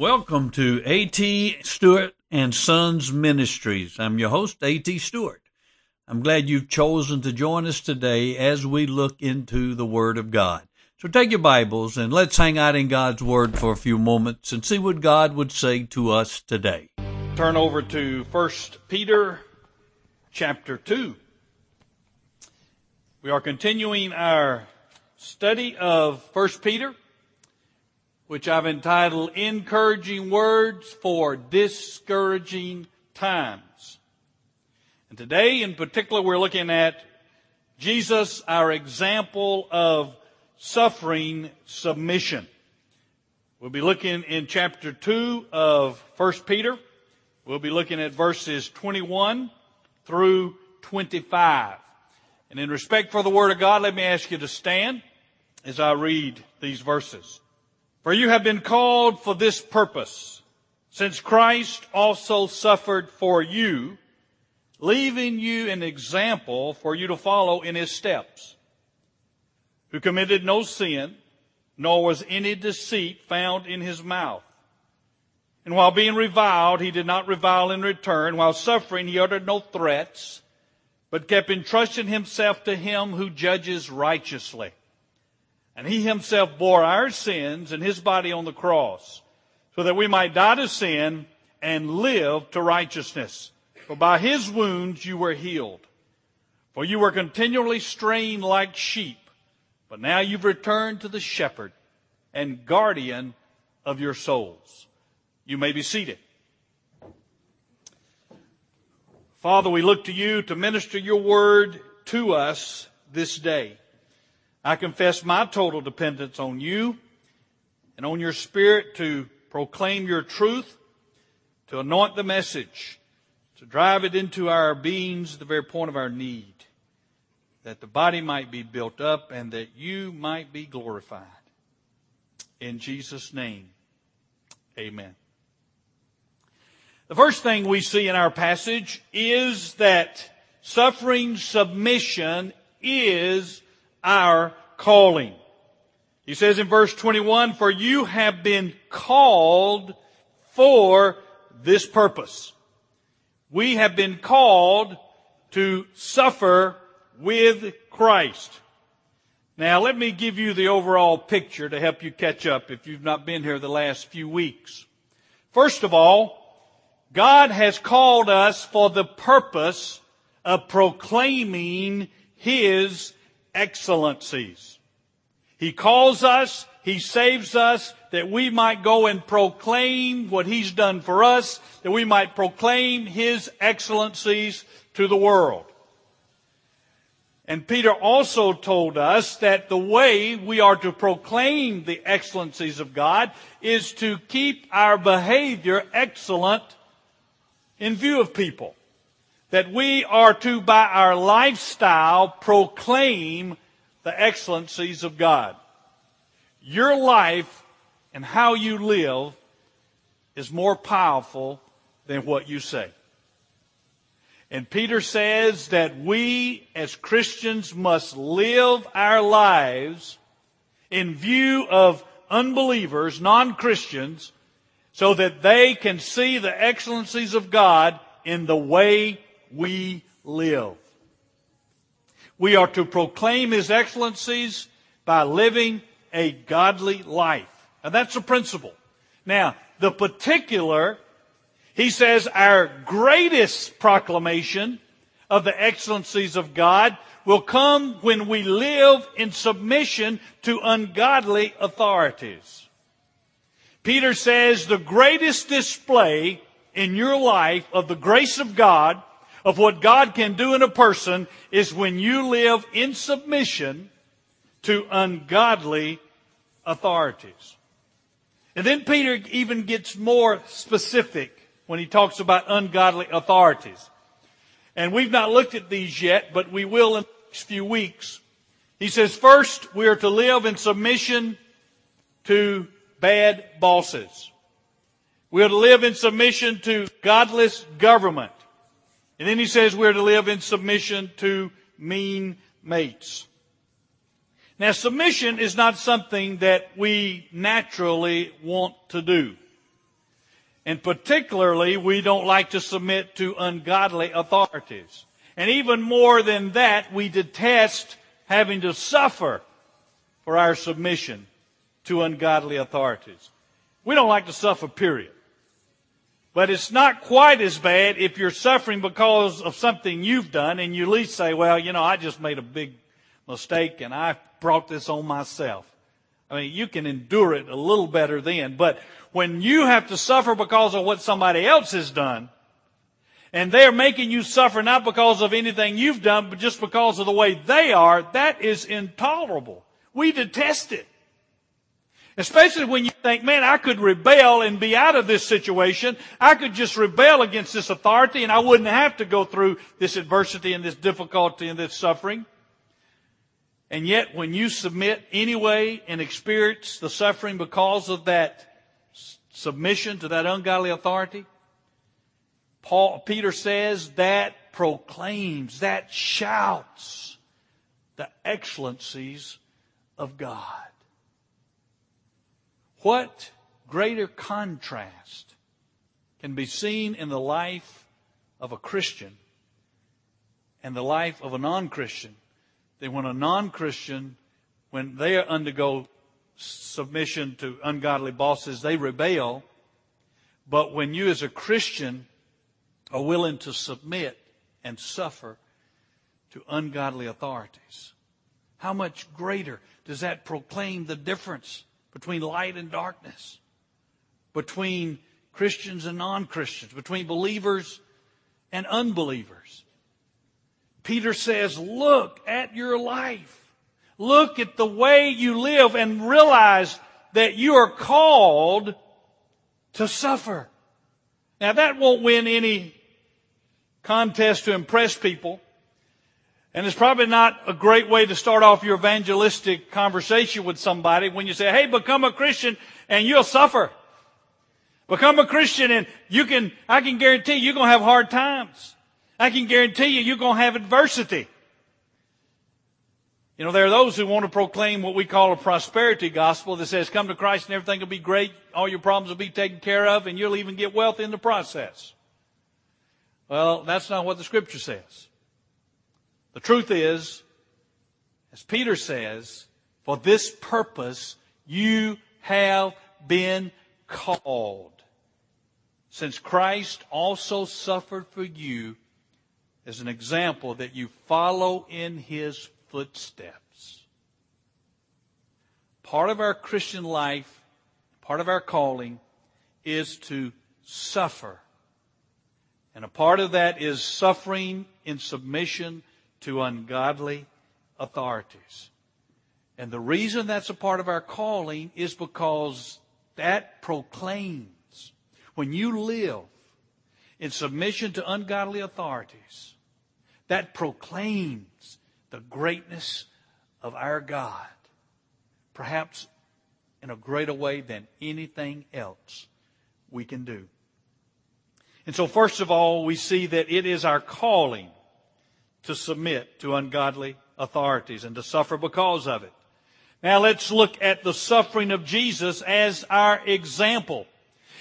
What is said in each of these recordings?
Welcome to A.T. Stewart and Sons Ministries. I'm your host, A.T. Stewart. I'm glad you've chosen to join us today as we look into the Word of God. So take your Bibles and let's hang out in God's Word for a few moments and see what God would say to us today. Turn over to 1 Peter chapter 2. We are continuing our study of 1 Peter which I've entitled Encouraging Words for Discouraging Times. And today in particular we're looking at Jesus, our example of suffering submission. We'll be looking in chapter 2 of 1 Peter. We'll be looking at verses 21 through 25. And in respect for the Word of God, let me ask you to stand as I read these verses. For you have been called for this purpose, since Christ also suffered for you, leaving you an example for you to follow in his steps, who committed no sin, nor was any deceit found in his mouth. And while being reviled, he did not revile in return. While suffering, he uttered no threats, but kept entrusting himself to him who judges righteously. And he himself bore our sins in his body on the cross so that we might die to sin and live to righteousness. For by his wounds you were healed. For you were continually straying like sheep, but now you've returned to the shepherd and guardian of your souls. You may be seated. Father, we look to you to minister your word to us this day. I confess my total dependence on you and on your spirit to proclaim your truth, to anoint the message, to drive it into our beings, the very point of our need, that the body might be built up and that you might be glorified. In Jesus' name, amen. The first thing we see in our passage is that suffering submission is our calling. He says in verse 21, for you have been called for this purpose. We have been called to suffer with Christ. Now let me give you the overall picture to help you catch up if you've not been here the last few weeks. First of all, God has called us for the purpose of proclaiming His excellencies. He calls us, He saves us that we might go and proclaim what He's done for us, that we might proclaim His excellencies to the world. And Peter also told us that the way we are to proclaim the excellencies of God is to keep our behavior excellent in view of people that we are to, by our lifestyle, proclaim the excellencies of God. Your life and how you live is more powerful than what you say. And Peter says that we as Christians must live our lives in view of unbelievers, non-Christians, so that they can see the excellencies of God in the way we live. We are to proclaim His excellencies by living a godly life. And that's a principle. Now, the particular, he says our greatest proclamation of the excellencies of God will come when we live in submission to ungodly authorities. Peter says the greatest display in your life of the grace of God of what God can do in a person is when you live in submission to ungodly authorities. And then Peter even gets more specific when he talks about ungodly authorities. And we've not looked at these yet, but we will in the next few weeks. He says, first, we are to live in submission to bad bosses. We are to live in submission to godless government. And then he says we're to live in submission to mean mates. Now submission is not something that we naturally want to do. And particularly, we don't like to submit to ungodly authorities. And even more than that, we detest having to suffer for our submission to ungodly authorities. We don't like to suffer, period. But it's not quite as bad if you're suffering because of something you've done and you at least say, well, you know, I just made a big mistake and I brought this on myself. I mean, you can endure it a little better then. But when you have to suffer because of what somebody else has done, and they're making you suffer not because of anything you've done, but just because of the way they are, that is intolerable. We detest it. Especially when you think, man, I could rebel and be out of this situation. I could just rebel against this authority and I wouldn't have to go through this adversity and this difficulty and this suffering. And yet when you submit anyway and experience the suffering because of that submission to that ungodly authority, Paul, Peter says that proclaims, that shouts the excellencies of God. What greater contrast can be seen in the life of a Christian and the life of a non-Christian than when a non-Christian, when they undergo submission to ungodly bosses, they rebel. But when you as a Christian are willing to submit and suffer to ungodly authorities, how much greater does that proclaim the difference between light and darkness, between Christians and non-Christians, between believers and unbelievers? Peter says, look at your life. Look at the way you live and realize that you are called to suffer. Now that won't win any contest to impress people. And it's probably not a great way to start off your evangelistic conversation with somebody when you say, hey, become a Christian and you'll suffer. Become a Christian and you can, I can guarantee you're going to have hard times. I can guarantee you, you're going to have adversity. You know, there are those who want to proclaim what we call a prosperity gospel that says, come to Christ and everything will be great, all your problems will be taken care of, and you'll even get wealth in the process. Well, that's not what the scripture says. The truth is, as Peter says, for this purpose you have been called. Since Christ also suffered for you as an example that you follow in his footsteps. Part of our Christian life, part of our calling is to suffer. And a part of that is suffering in submission to ungodly authorities. And the reason that's a part of our calling is because that proclaims when you live in submission to ungodly authorities, that proclaims the greatness of our God, perhaps in a greater way than anything else we can do. And so first of all, we see that it is our calling to submit to ungodly authorities and to suffer because of it. Now let's look at the suffering of Jesus as our example.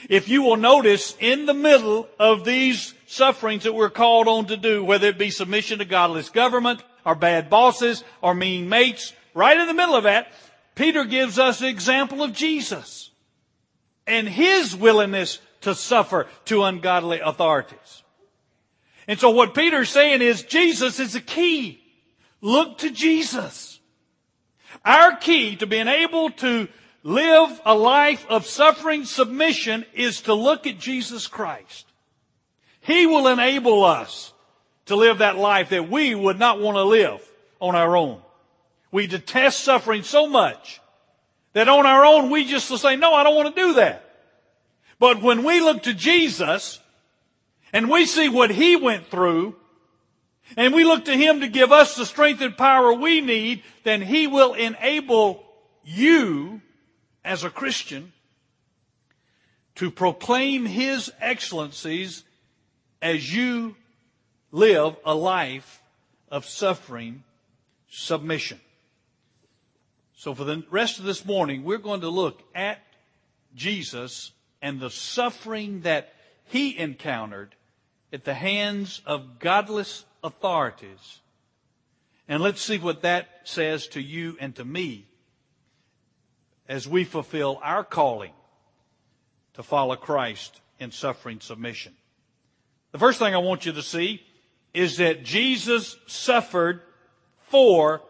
If you will notice, in the middle of these sufferings that we're called on to do, whether it be submission to godless government, or bad bosses, or mean mates, right in the middle of that, Peter gives us the example of Jesus and his willingness to suffer to ungodly authorities. And so what Peter's saying is Jesus is the key. Look to Jesus. Our key to being able to live a life of suffering submission is to look at Jesus Christ. He will enable us to live that life that we would not want to live on our own. We detest suffering so much that on our own we just will say, no, I don't want to do that. But when we look to Jesus, and we see what he went through, and we look to him to give us the strength and power we need, then he will enable you as a Christian to proclaim his excellencies as you live a life of suffering submission. So for the rest of this morning, we're going to look at Jesus and the suffering that he encountered at the hands of godless authorities. And let's see what that says to you and to me as we fulfill our calling to follow Christ in suffering submission. The first thing I want you to see is that Jesus suffered for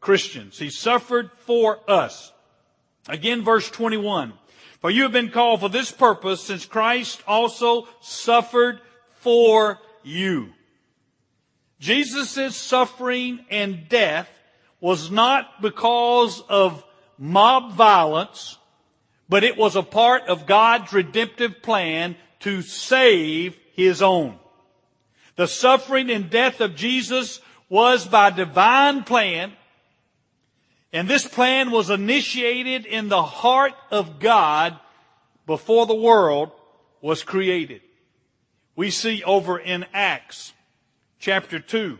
Christians. He suffered for us. Again, verse 21. For you have been called for this purpose since Christ also suffered for you. Jesus' suffering and death was not because of mob violence, but it was a part of God's redemptive plan to save His own. The suffering and death of Jesus was by divine plan, and this plan was initiated in the heart of God before the world was created. We see over in Acts chapter 2,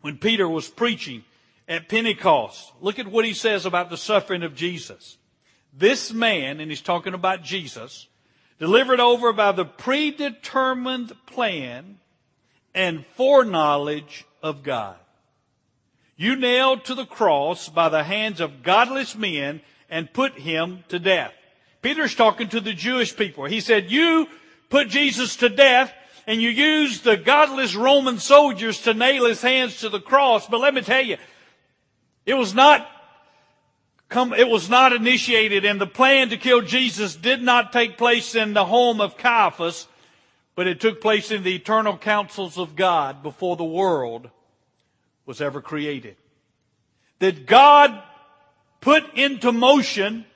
when Peter was preaching at Pentecost, look at what he says about the suffering of Jesus. This man, and he's talking about Jesus, delivered over by the predetermined plan and foreknowledge of God. You nailed to the cross by the hands of godless men and put him to death. Peter's talking to the Jewish people. He said, you put Jesus to death and you used the godless Roman soldiers to nail his hands to the cross. But let me tell you, it was not come, it was not initiated and the plan to kill Jesus did not take place in the home of Caiaphas, but it took place in the eternal councils of God before the world was ever created. That God put into motion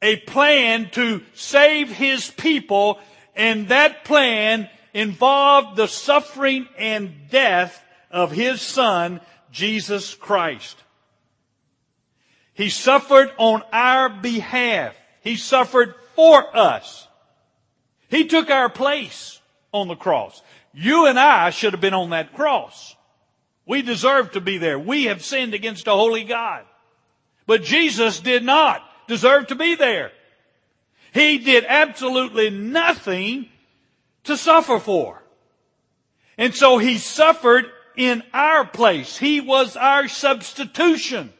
a plan to save His people and that plan involved the suffering and death of His Son, Jesus Christ. He suffered on our behalf. He suffered for us. He took our place on the cross. You and I should have been on that cross. We deserve to be there. We have sinned against a holy God. But Jesus did not deserve to be there. He did absolutely nothing to suffer for. And so he suffered in our place. He was our substitution.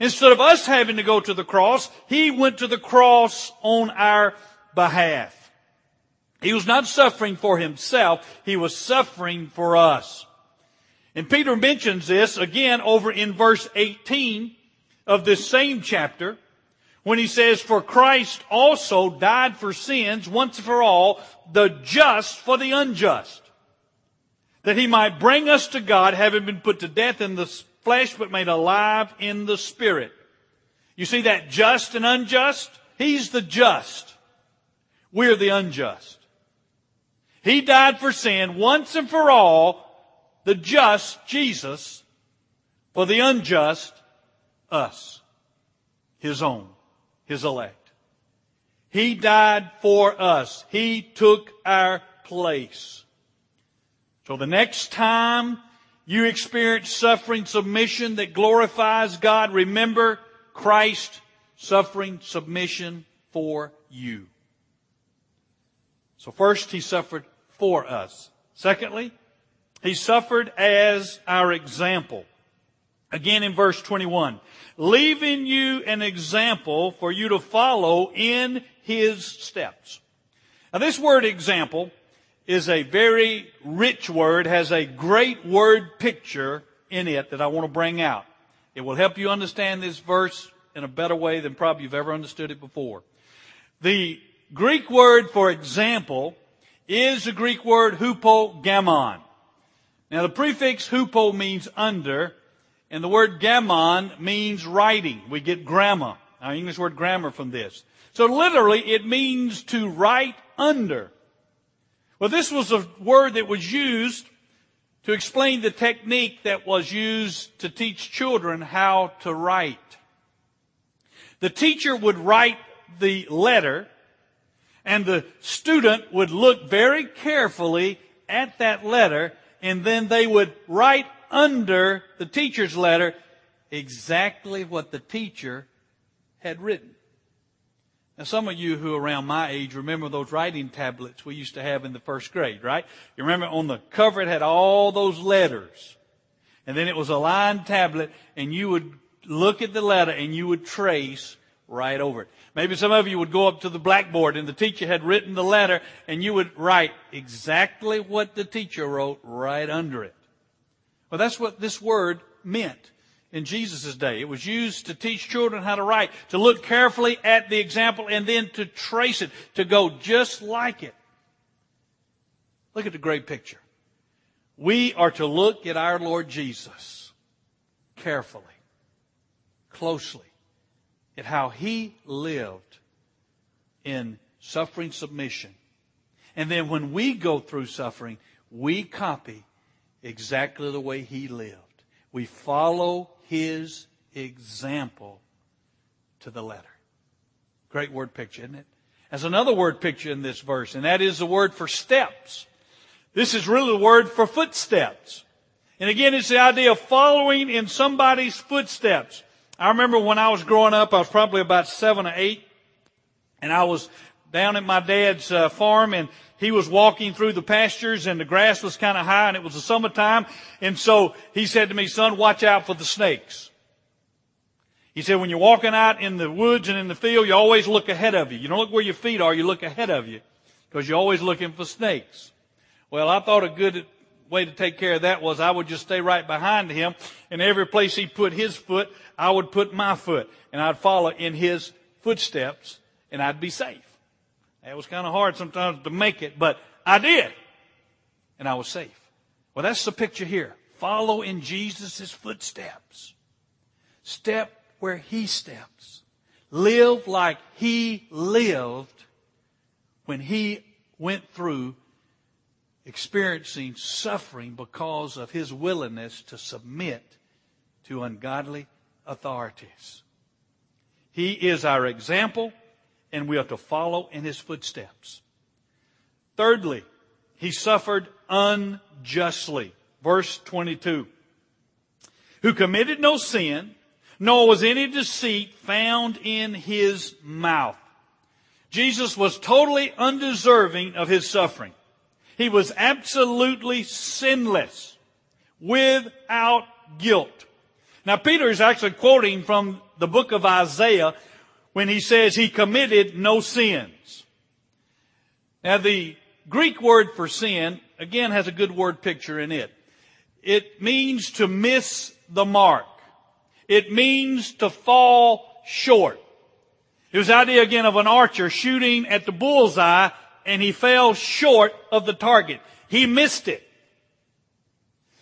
Instead of us having to go to the cross, he went to the cross on our behalf. He was not suffering for himself, he was suffering for us. And Peter mentions this again over in verse 18 of this same chapter when he says, For Christ also died for sins once for all, the just for the unjust, that he might bring us to God, having been put to death in the flesh, but made alive in the spirit. You see that just and unjust? He's the just. We're the unjust. He died for sin once and for all, the just, Jesus, for the unjust, us, His own, His elect. He died for us. He took our place. So the next time you experience suffering submission that glorifies God, remember Christ suffering submission for you. So first, He suffered for us. Secondly, He suffered as our example. Again in verse 21, leaving you an example for you to follow in His steps. Now this word example is a very rich word, has a great word picture in it that I want to bring out. It will help you understand this verse in a better way than probably you've ever understood it before. The Greek word for example is the Greek word hupogrammon. Now the prefix hupo means under, and the word grammon means writing. We get grammar, our English word grammar from this. So literally it means to write under. Well, this was a word that was used to explain the technique that was used to teach children how to write. The teacher would write the letter and the student would look very carefully at that letter and then they would write under the teacher's letter exactly what the teacher had written. Now, some of you who are around my age remember those writing tablets we used to have in the first grade, right? You remember on the cover it had all those letters. And then it was a lined tablet and you would look at the letter and you would trace right over it. Maybe some of you would go up to the blackboard and the teacher had written the letter and you would write exactly what the teacher wrote right under it. Well, that's what this word meant in Jesus' day. It was used to teach children how to write, to look carefully at the example and then to trace it, to go just like it. Look at the great picture. We are to look at our Lord Jesus carefully, closely, at how He lived in suffering submission. And then when we go through suffering, we copy exactly the way He lived. We follow his example to the letter. Great word picture, isn't it? There's another word picture in this verse, and that is the word for steps. This is really the word for footsteps. And again, it's the idea of following in somebody's footsteps. I remember when I was growing up, I was probably about seven or eight, and I was down at my dad's uh, farm, and he was walking through the pastures and the grass was kind of high and it was the summertime. And so he said to me, son, watch out for the snakes. He said, when you're walking out in the woods and in the field, you always look ahead of you. You don't look where your feet are, you look ahead of you because you're always looking for snakes. Well, I thought a good way to take care of that was I would just stay right behind him and every place he put his foot, I would put my foot and I'd follow in his footsteps and I'd be safe. It was kind of hard sometimes to make it, but I did. And I was safe. Well, that's the picture here. Follow in Jesus' footsteps. Step where he steps. Live like he lived when he went through experiencing suffering because of his willingness to submit to ungodly authorities. He is our example and we are to follow in his footsteps. Thirdly, he suffered unjustly. Verse 22. Who committed no sin, nor was any deceit found in his mouth. Jesus was totally undeserving of his suffering. He was absolutely sinless, without guilt. Now Peter is actually quoting from the book of Isaiah when he says he committed no sins. Now the Greek word for sin, again, has a good word picture in it. It means to miss the mark. It means to fall short. It was the idea again of an archer shooting at the bullseye and he fell short of the target. He missed it.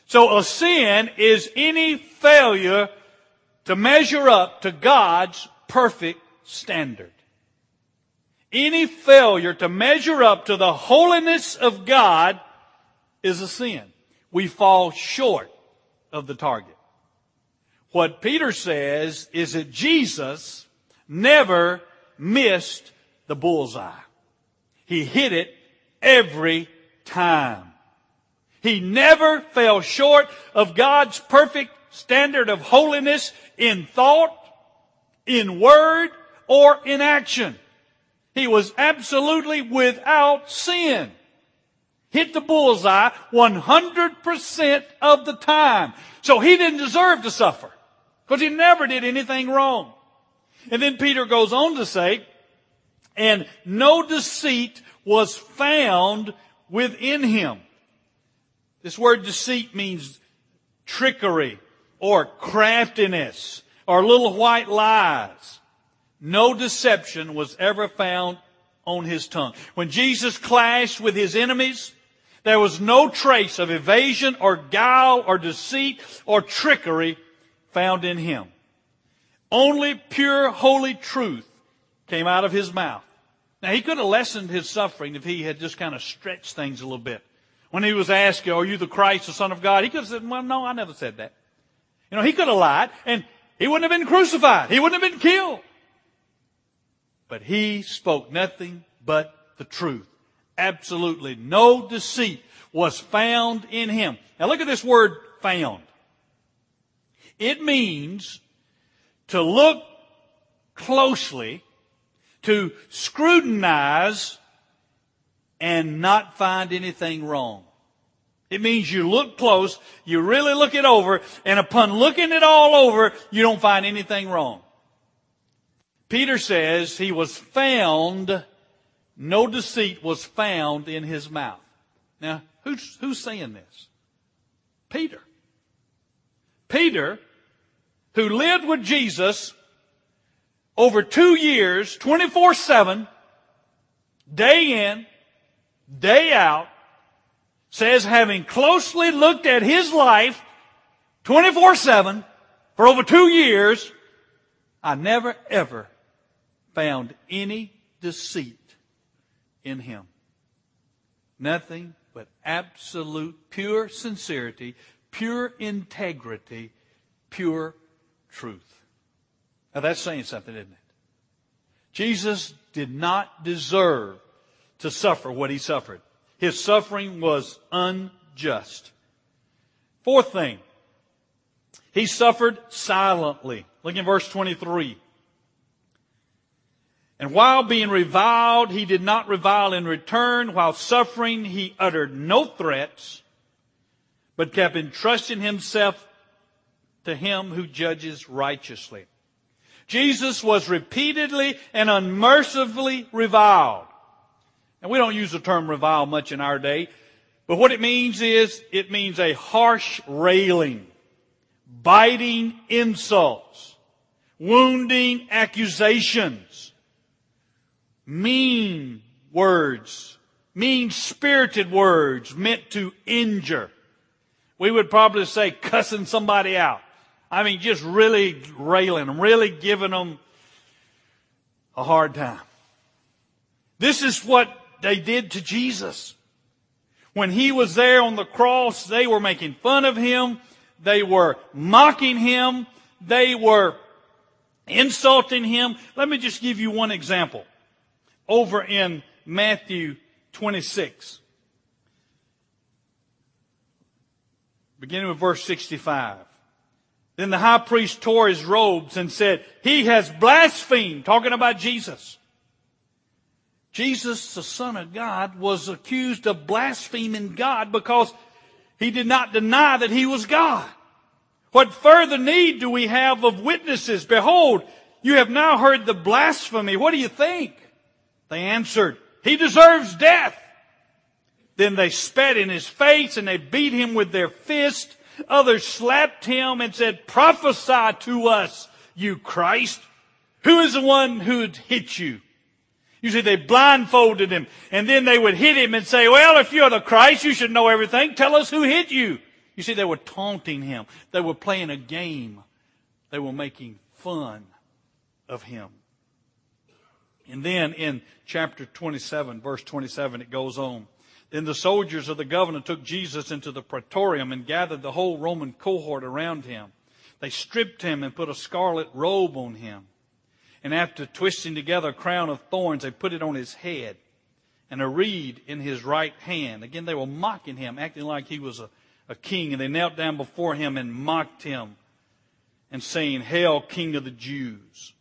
So a sin is any failure to measure up to God's perfect standard. Any failure to measure up to the holiness of God is a sin. We fall short of the target. What Peter says is that Jesus never missed the bullseye. He hit it every time. He never fell short of God's perfect standard of holiness in thought, in word, or inaction. He was absolutely without sin. Hit the bullseye 100% of the time. So he didn't deserve to suffer. Because he never did anything wrong. And then Peter goes on to say, and no deceit was found within him. This word deceit means trickery or craftiness or little white lies. No deception was ever found on his tongue. When Jesus clashed with his enemies, there was no trace of evasion or guile or deceit or trickery found in him. Only pure holy truth came out of his mouth. Now he could have lessened his suffering if he had just kind of stretched things a little bit. When he was asked, are you the Christ, the Son of God? He could have said, well, no, I never said that. You know, he could have lied and he wouldn't have been crucified. He wouldn't have been killed. But he spoke nothing but the truth. Absolutely no deceit was found in him. Now look at this word found. It means to look closely, to scrutinize and not find anything wrong. It means you look close, you really look it over, and upon looking it all over, you don't find anything wrong. Peter says he was found, no deceit was found in his mouth. Now, who's, who's saying this? Peter. Peter, who lived with Jesus over two years, 24-7, day in, day out, says having closely looked at his life 24-7 for over two years, I never ever found any deceit in him. Nothing but absolute pure sincerity, pure integrity, pure truth. Now that's saying something, isn't it? Jesus did not deserve to suffer what he suffered. His suffering was unjust. Fourth thing, he suffered silently. Look in verse 23. And while being reviled, he did not revile in return. While suffering, he uttered no threats, but kept entrusting himself to him who judges righteously. Jesus was repeatedly and unmercifully reviled. And we don't use the term revile much in our day, but what it means is it means a harsh railing, biting insults, wounding accusations, mean words, mean spirited words meant to injure. We would probably say cussing somebody out. I mean, just really railing really giving them a hard time. This is what they did to Jesus. When he was there on the cross, they were making fun of him. They were mocking him. They were insulting him. Let me just give you one example. Over in Matthew 26. Beginning with verse 65. Then the high priest tore his robes and said, He has blasphemed, talking about Jesus. Jesus, the Son of God, was accused of blaspheming God because he did not deny that he was God. What further need do we have of witnesses? Behold, you have now heard the blasphemy. What do you think? They answered, He deserves death. Then they spat in his face and they beat him with their fist. Others slapped him and said, Prophesy to us, you Christ. Who is the one who hit you? You see, they blindfolded him and then they would hit him and say, well, if you're the Christ, you should know everything. Tell us who hit you. You see, they were taunting him. They were playing a game. They were making fun of him. And then in chapter 27, verse 27, it goes on. Then the soldiers of the governor took Jesus into the praetorium and gathered the whole Roman cohort around him. They stripped him and put a scarlet robe on him. And after twisting together a crown of thorns, they put it on his head and a reed in his right hand. Again, they were mocking him, acting like he was a, a king. And they knelt down before him and mocked him and saying, Hail, King of the Jews.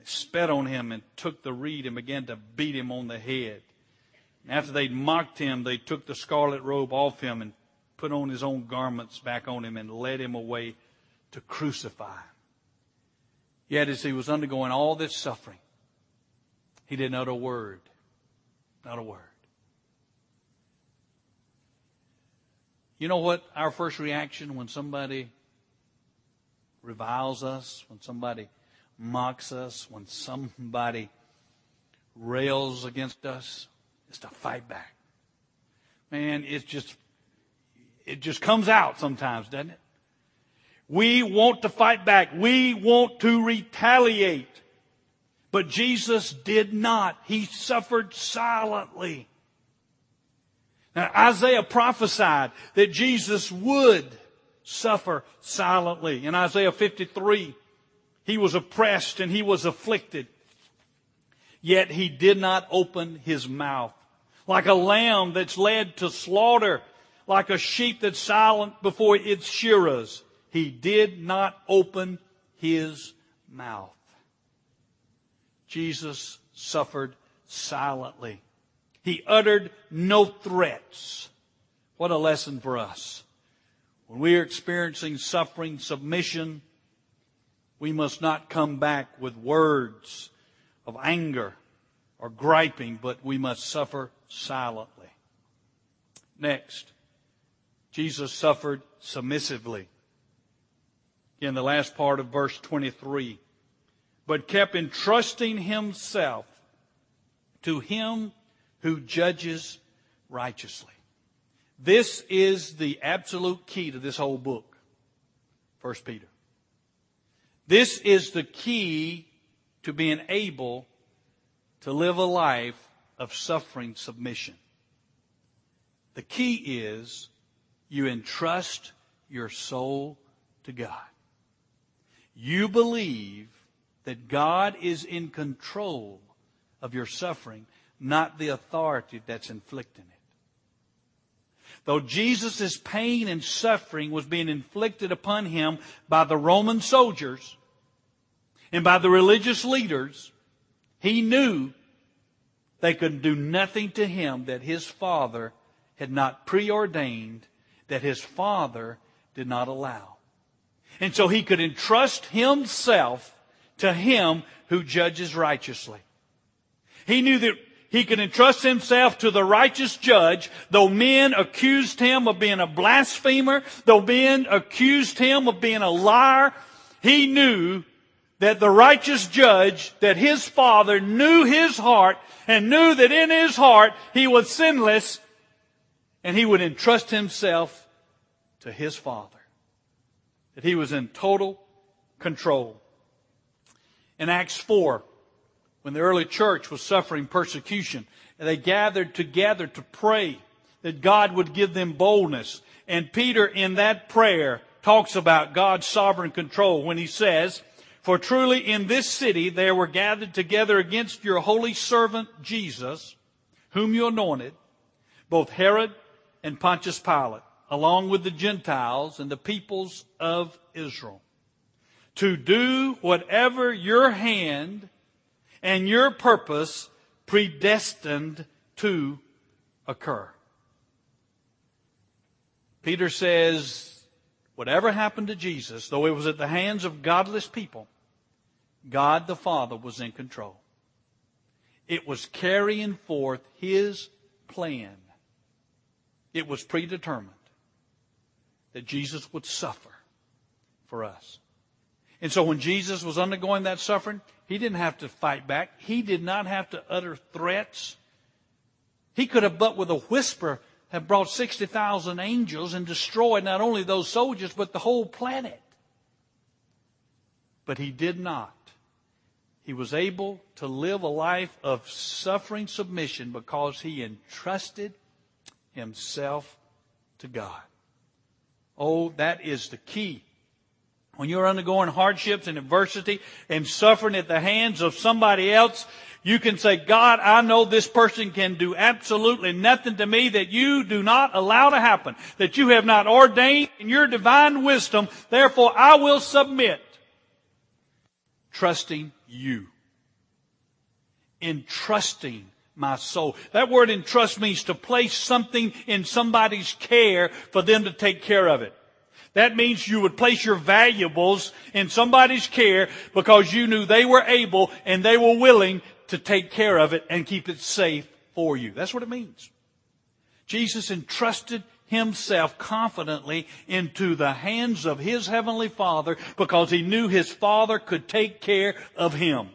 They spat on him and took the reed and began to beat him on the head. And after they'd mocked him, they took the scarlet robe off him and put on his own garments back on him and led him away to crucify. Yet as he was undergoing all this suffering, he didn't utter a word. Not a word. You know what our first reaction when somebody reviles us, when somebody mocks us, when somebody rails against us, is to fight back. Man, it's just, it just comes out sometimes, doesn't it? We want to fight back. We want to retaliate. But Jesus did not. He suffered silently. Now, Isaiah prophesied that Jesus would suffer silently. In Isaiah 53, he was oppressed and he was afflicted. Yet he did not open his mouth. Like a lamb that's led to slaughter, like a sheep that's silent before its shearers he did not open his mouth. Jesus suffered silently. He uttered no threats. What a lesson for us. When we are experiencing suffering, submission, we must not come back with words of anger or griping, but we must suffer silently. Next, Jesus suffered submissively. In the last part of verse 23, but kept entrusting himself to him who judges righteously. This is the absolute key to this whole book. First Peter. This is the key to being able to live a life of suffering submission. The key is you entrust your soul to God. You believe that God is in control of your suffering, not the authority that's inflicting it. Though Jesus' pain and suffering was being inflicted upon him by the Roman soldiers and by the religious leaders, he knew they could do nothing to him that his Father had not preordained, that his Father did not allow. And so he could entrust himself to him who judges righteously. He knew that he could entrust himself to the righteous judge, though men accused him of being a blasphemer, though men accused him of being a liar, he knew that the righteous judge, that his father knew his heart and knew that in his heart he was sinless and he would entrust himself to his father. That he was in total control. In Acts 4, when the early church was suffering persecution, they gathered together to pray that God would give them boldness. And Peter, in that prayer, talks about God's sovereign control when he says, For truly in this city there were gathered together against your holy servant Jesus, whom you anointed, both Herod and Pontius Pilate, along with the Gentiles and the peoples of Israel to do whatever your hand and your purpose predestined to occur. Peter says, whatever happened to Jesus, though it was at the hands of godless people, God the Father was in control. It was carrying forth His plan. It was predetermined that Jesus would suffer for us. And so when Jesus was undergoing that suffering, he didn't have to fight back. He did not have to utter threats. He could have, but with a whisper, have brought 60,000 angels and destroyed not only those soldiers, but the whole planet. But he did not. He was able to live a life of suffering submission because he entrusted himself to God. Oh, that is the key when you're undergoing hardships and adversity and suffering at the hands of somebody else, you can say, God, I know this person can do absolutely nothing to me that you do not allow to happen, that you have not ordained in your divine wisdom. Therefore, I will submit, trusting you. Entrusting my soul. That word entrust means to place something in somebody's care for them to take care of it. That means you would place your valuables in somebody's care because you knew they were able and they were willing to take care of it and keep it safe for you. That's what it means. Jesus entrusted himself confidently into the hands of his heavenly Father because he knew his Father could take care of him.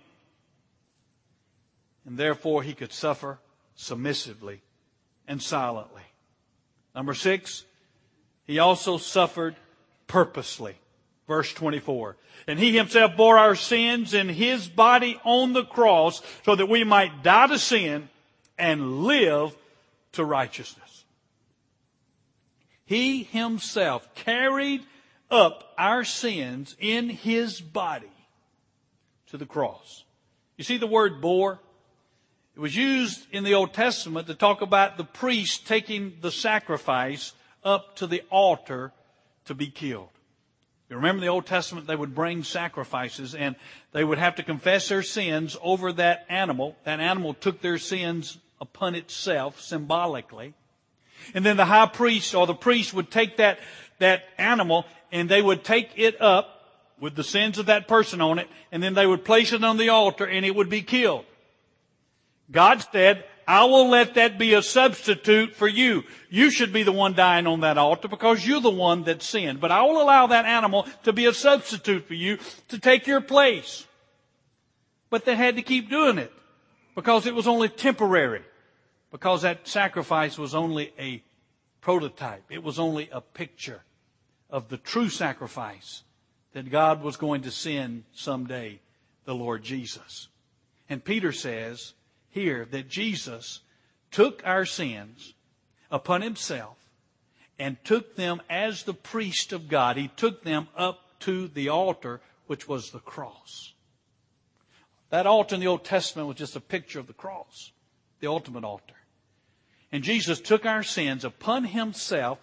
And therefore he could suffer submissively and silently. Number six, he also suffered purposely. Verse 24. And he himself bore our sins in his body on the cross so that we might die to sin and live to righteousness. He himself carried up our sins in his body to the cross. You see the word bore? It was used in the Old Testament to talk about the priest taking the sacrifice up to the altar to be killed. You remember the Old Testament, they would bring sacrifices and they would have to confess their sins over that animal. That animal took their sins upon itself symbolically. And then the high priest or the priest would take that, that animal and they would take it up with the sins of that person on it and then they would place it on the altar and it would be killed. God said, I will let that be a substitute for you. You should be the one dying on that altar because you're the one that sinned. But I will allow that animal to be a substitute for you to take your place. But they had to keep doing it because it was only temporary. Because that sacrifice was only a prototype. It was only a picture of the true sacrifice that God was going to send someday, the Lord Jesus. And Peter says, here that Jesus took our sins upon himself and took them as the priest of God. He took them up to the altar, which was the cross. That altar in the Old Testament was just a picture of the cross, the ultimate altar. And Jesus took our sins upon himself,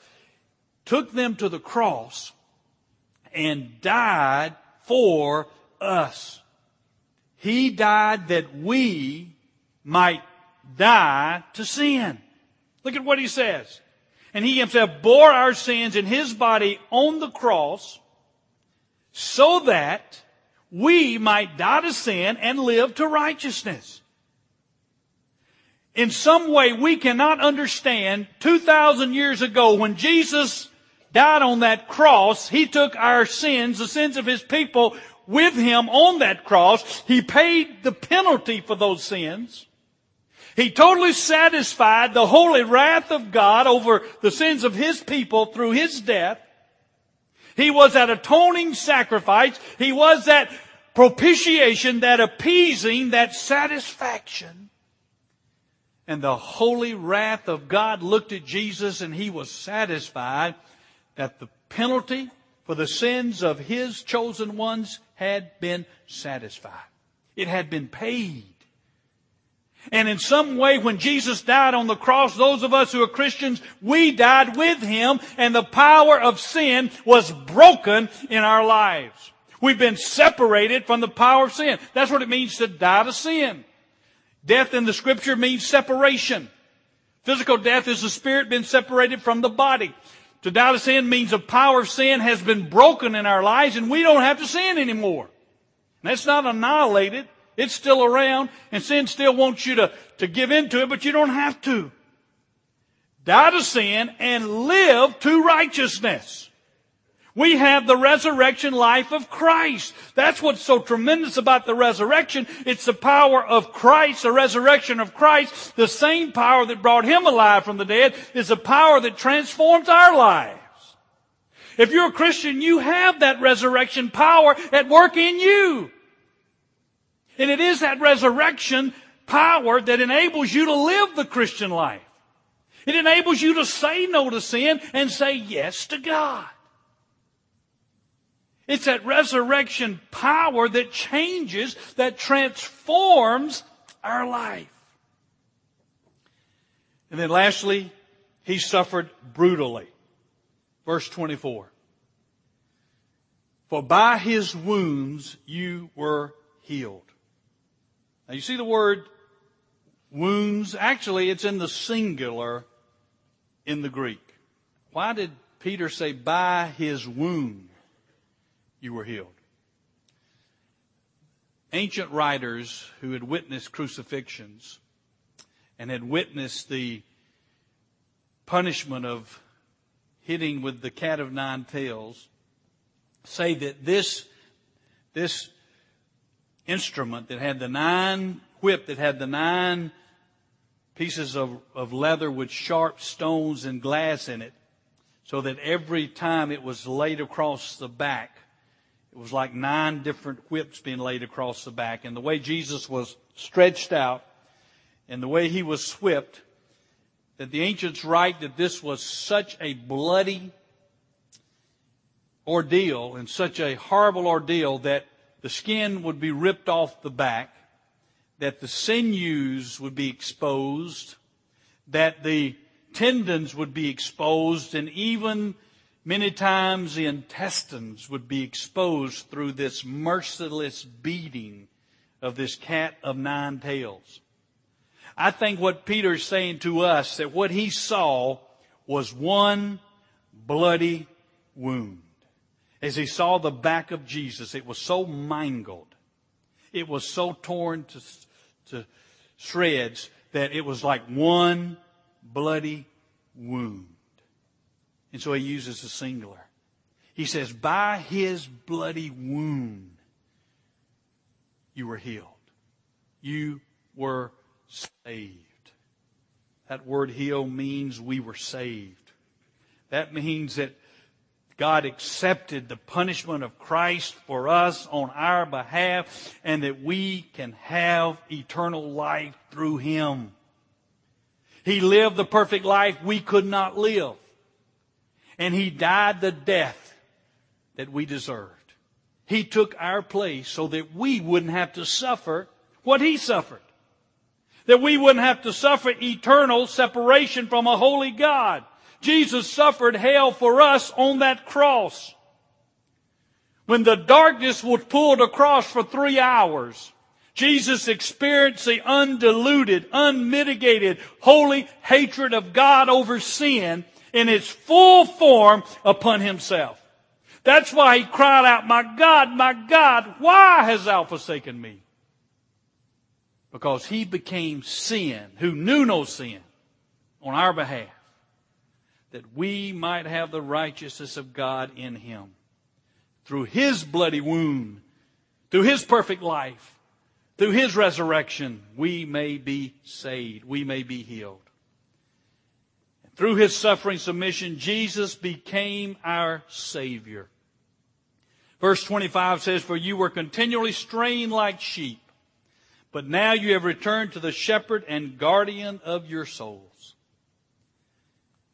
took them to the cross, and died for us. He died that we might die to sin. Look at what he says. And he himself bore our sins in his body on the cross so that we might die to sin and live to righteousness. In some way we cannot understand 2,000 years ago when Jesus died on that cross, he took our sins, the sins of his people, with him on that cross. He paid the penalty for those sins. He totally satisfied the holy wrath of God over the sins of His people through His death. He was that atoning sacrifice. He was that propitiation, that appeasing, that satisfaction. And the holy wrath of God looked at Jesus and He was satisfied that the penalty for the sins of His chosen ones had been satisfied. It had been paid. And in some way, when Jesus died on the cross, those of us who are Christians, we died with Him and the power of sin was broken in our lives. We've been separated from the power of sin. That's what it means to die to sin. Death in the scripture means separation. Physical death is the spirit being separated from the body. To die to sin means the power of sin has been broken in our lives and we don't have to sin anymore. That's not annihilated. It's still around and sin still wants you to, to give into it, but you don't have to. Die to sin and live to righteousness. We have the resurrection life of Christ. That's what's so tremendous about the resurrection. It's the power of Christ, the resurrection of Christ. The same power that brought Him alive from the dead is the power that transforms our lives. If you're a Christian, you have that resurrection power at work in you. And it is that resurrection power that enables you to live the Christian life. It enables you to say no to sin and say yes to God. It's that resurrection power that changes, that transforms our life. And then lastly, he suffered brutally. Verse 24. For by his wounds you were healed. Now you see the word wounds? Actually, it's in the singular in the Greek. Why did Peter say, by his wound you were healed? Ancient writers who had witnessed crucifixions and had witnessed the punishment of hitting with the cat of nine tails say that this, this instrument that had the nine whip that had the nine pieces of, of leather with sharp stones and glass in it so that every time it was laid across the back it was like nine different whips being laid across the back. And the way jesus was stretched out and the way he was whipped that the ancients write that this was such a bloody ordeal and such a horrible ordeal that the skin would be ripped off the back, that the sinews would be exposed, that the tendons would be exposed, and even Many times the intestines would be exposed through this merciless beating of this cat of nine tails. I think what Peter is saying to us that what he saw was one bloody wound. As he saw the back of Jesus, it was so mangled. It was so torn to, to shreds that it was like one bloody wound. And so he uses a singular. He says, by his bloody wound, you were healed. You were saved. That word heal means we were saved. That means that God accepted the punishment of Christ for us on our behalf and that we can have eternal life through Him. He lived the perfect life we could not live. And He died the death that we deserved. He took our place so that we wouldn't have to suffer what He suffered. That we wouldn't have to suffer eternal separation from a holy God. Jesus suffered hell for us on that cross. When the darkness was pulled across for three hours, Jesus experienced the undiluted, unmitigated, holy hatred of God over sin in its full form upon himself. That's why he cried out, My God, my God, why hast thou forsaken me? Because he became sin, who knew no sin, on our behalf, that we might have the righteousness of God in him. Through his bloody wound, through his perfect life, through his resurrection, we may be saved. We may be healed. And Through his suffering submission, Jesus became our Savior. Verse 25 says, For you were continually straying like sheep, but now you have returned to the shepherd and guardian of your souls.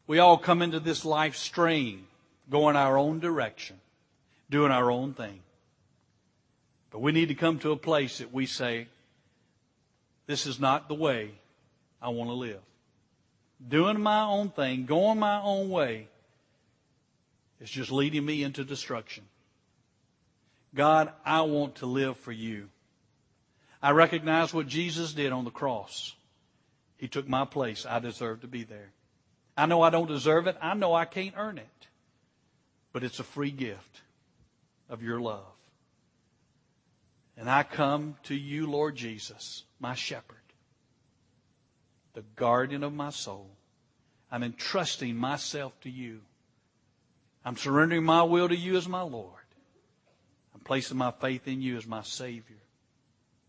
We all come into this life straying, going our own direction, doing our own thing. But we need to come to a place that we say, this is not the way I want to live. Doing my own thing, going my own way, is just leading me into destruction. God, I want to live for you. I recognize what Jesus did on the cross. He took my place. I deserve to be there. I know I don't deserve it. I know I can't earn it. But it's a free gift of your love. And I come to you, Lord Jesus, my shepherd, the guardian of my soul. I'm entrusting myself to you. I'm surrendering my will to you as my Lord. I'm placing my faith in you as my Savior.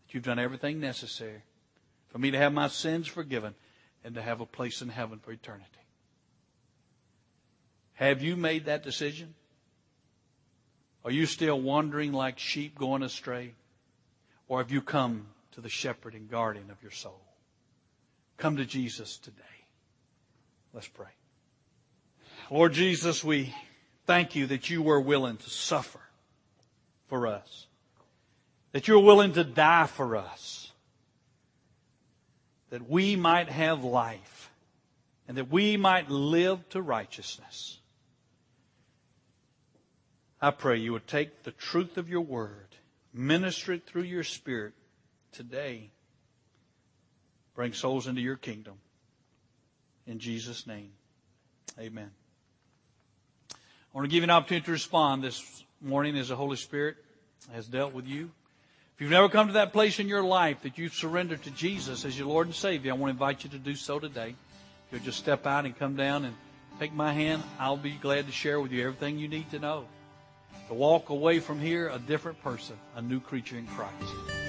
That you've done everything necessary for me to have my sins forgiven and to have a place in heaven for eternity. Have you made that decision? Are you still wandering like sheep going astray? Or have you come to the shepherd and guardian of your soul? Come to Jesus today. Let's pray. Lord Jesus, we thank you that you were willing to suffer for us, that you're willing to die for us, that we might have life, and that we might live to righteousness. I pray you would take the truth of your word Minister it through your Spirit today. Bring souls into your kingdom. In Jesus' name, amen. I want to give you an opportunity to respond this morning as the Holy Spirit has dealt with you. If you've never come to that place in your life that you've surrendered to Jesus as your Lord and Savior, I want to invite you to do so today. If you'll just step out and come down and take my hand, I'll be glad to share with you everything you need to know to walk away from here a different person, a new creature in Christ.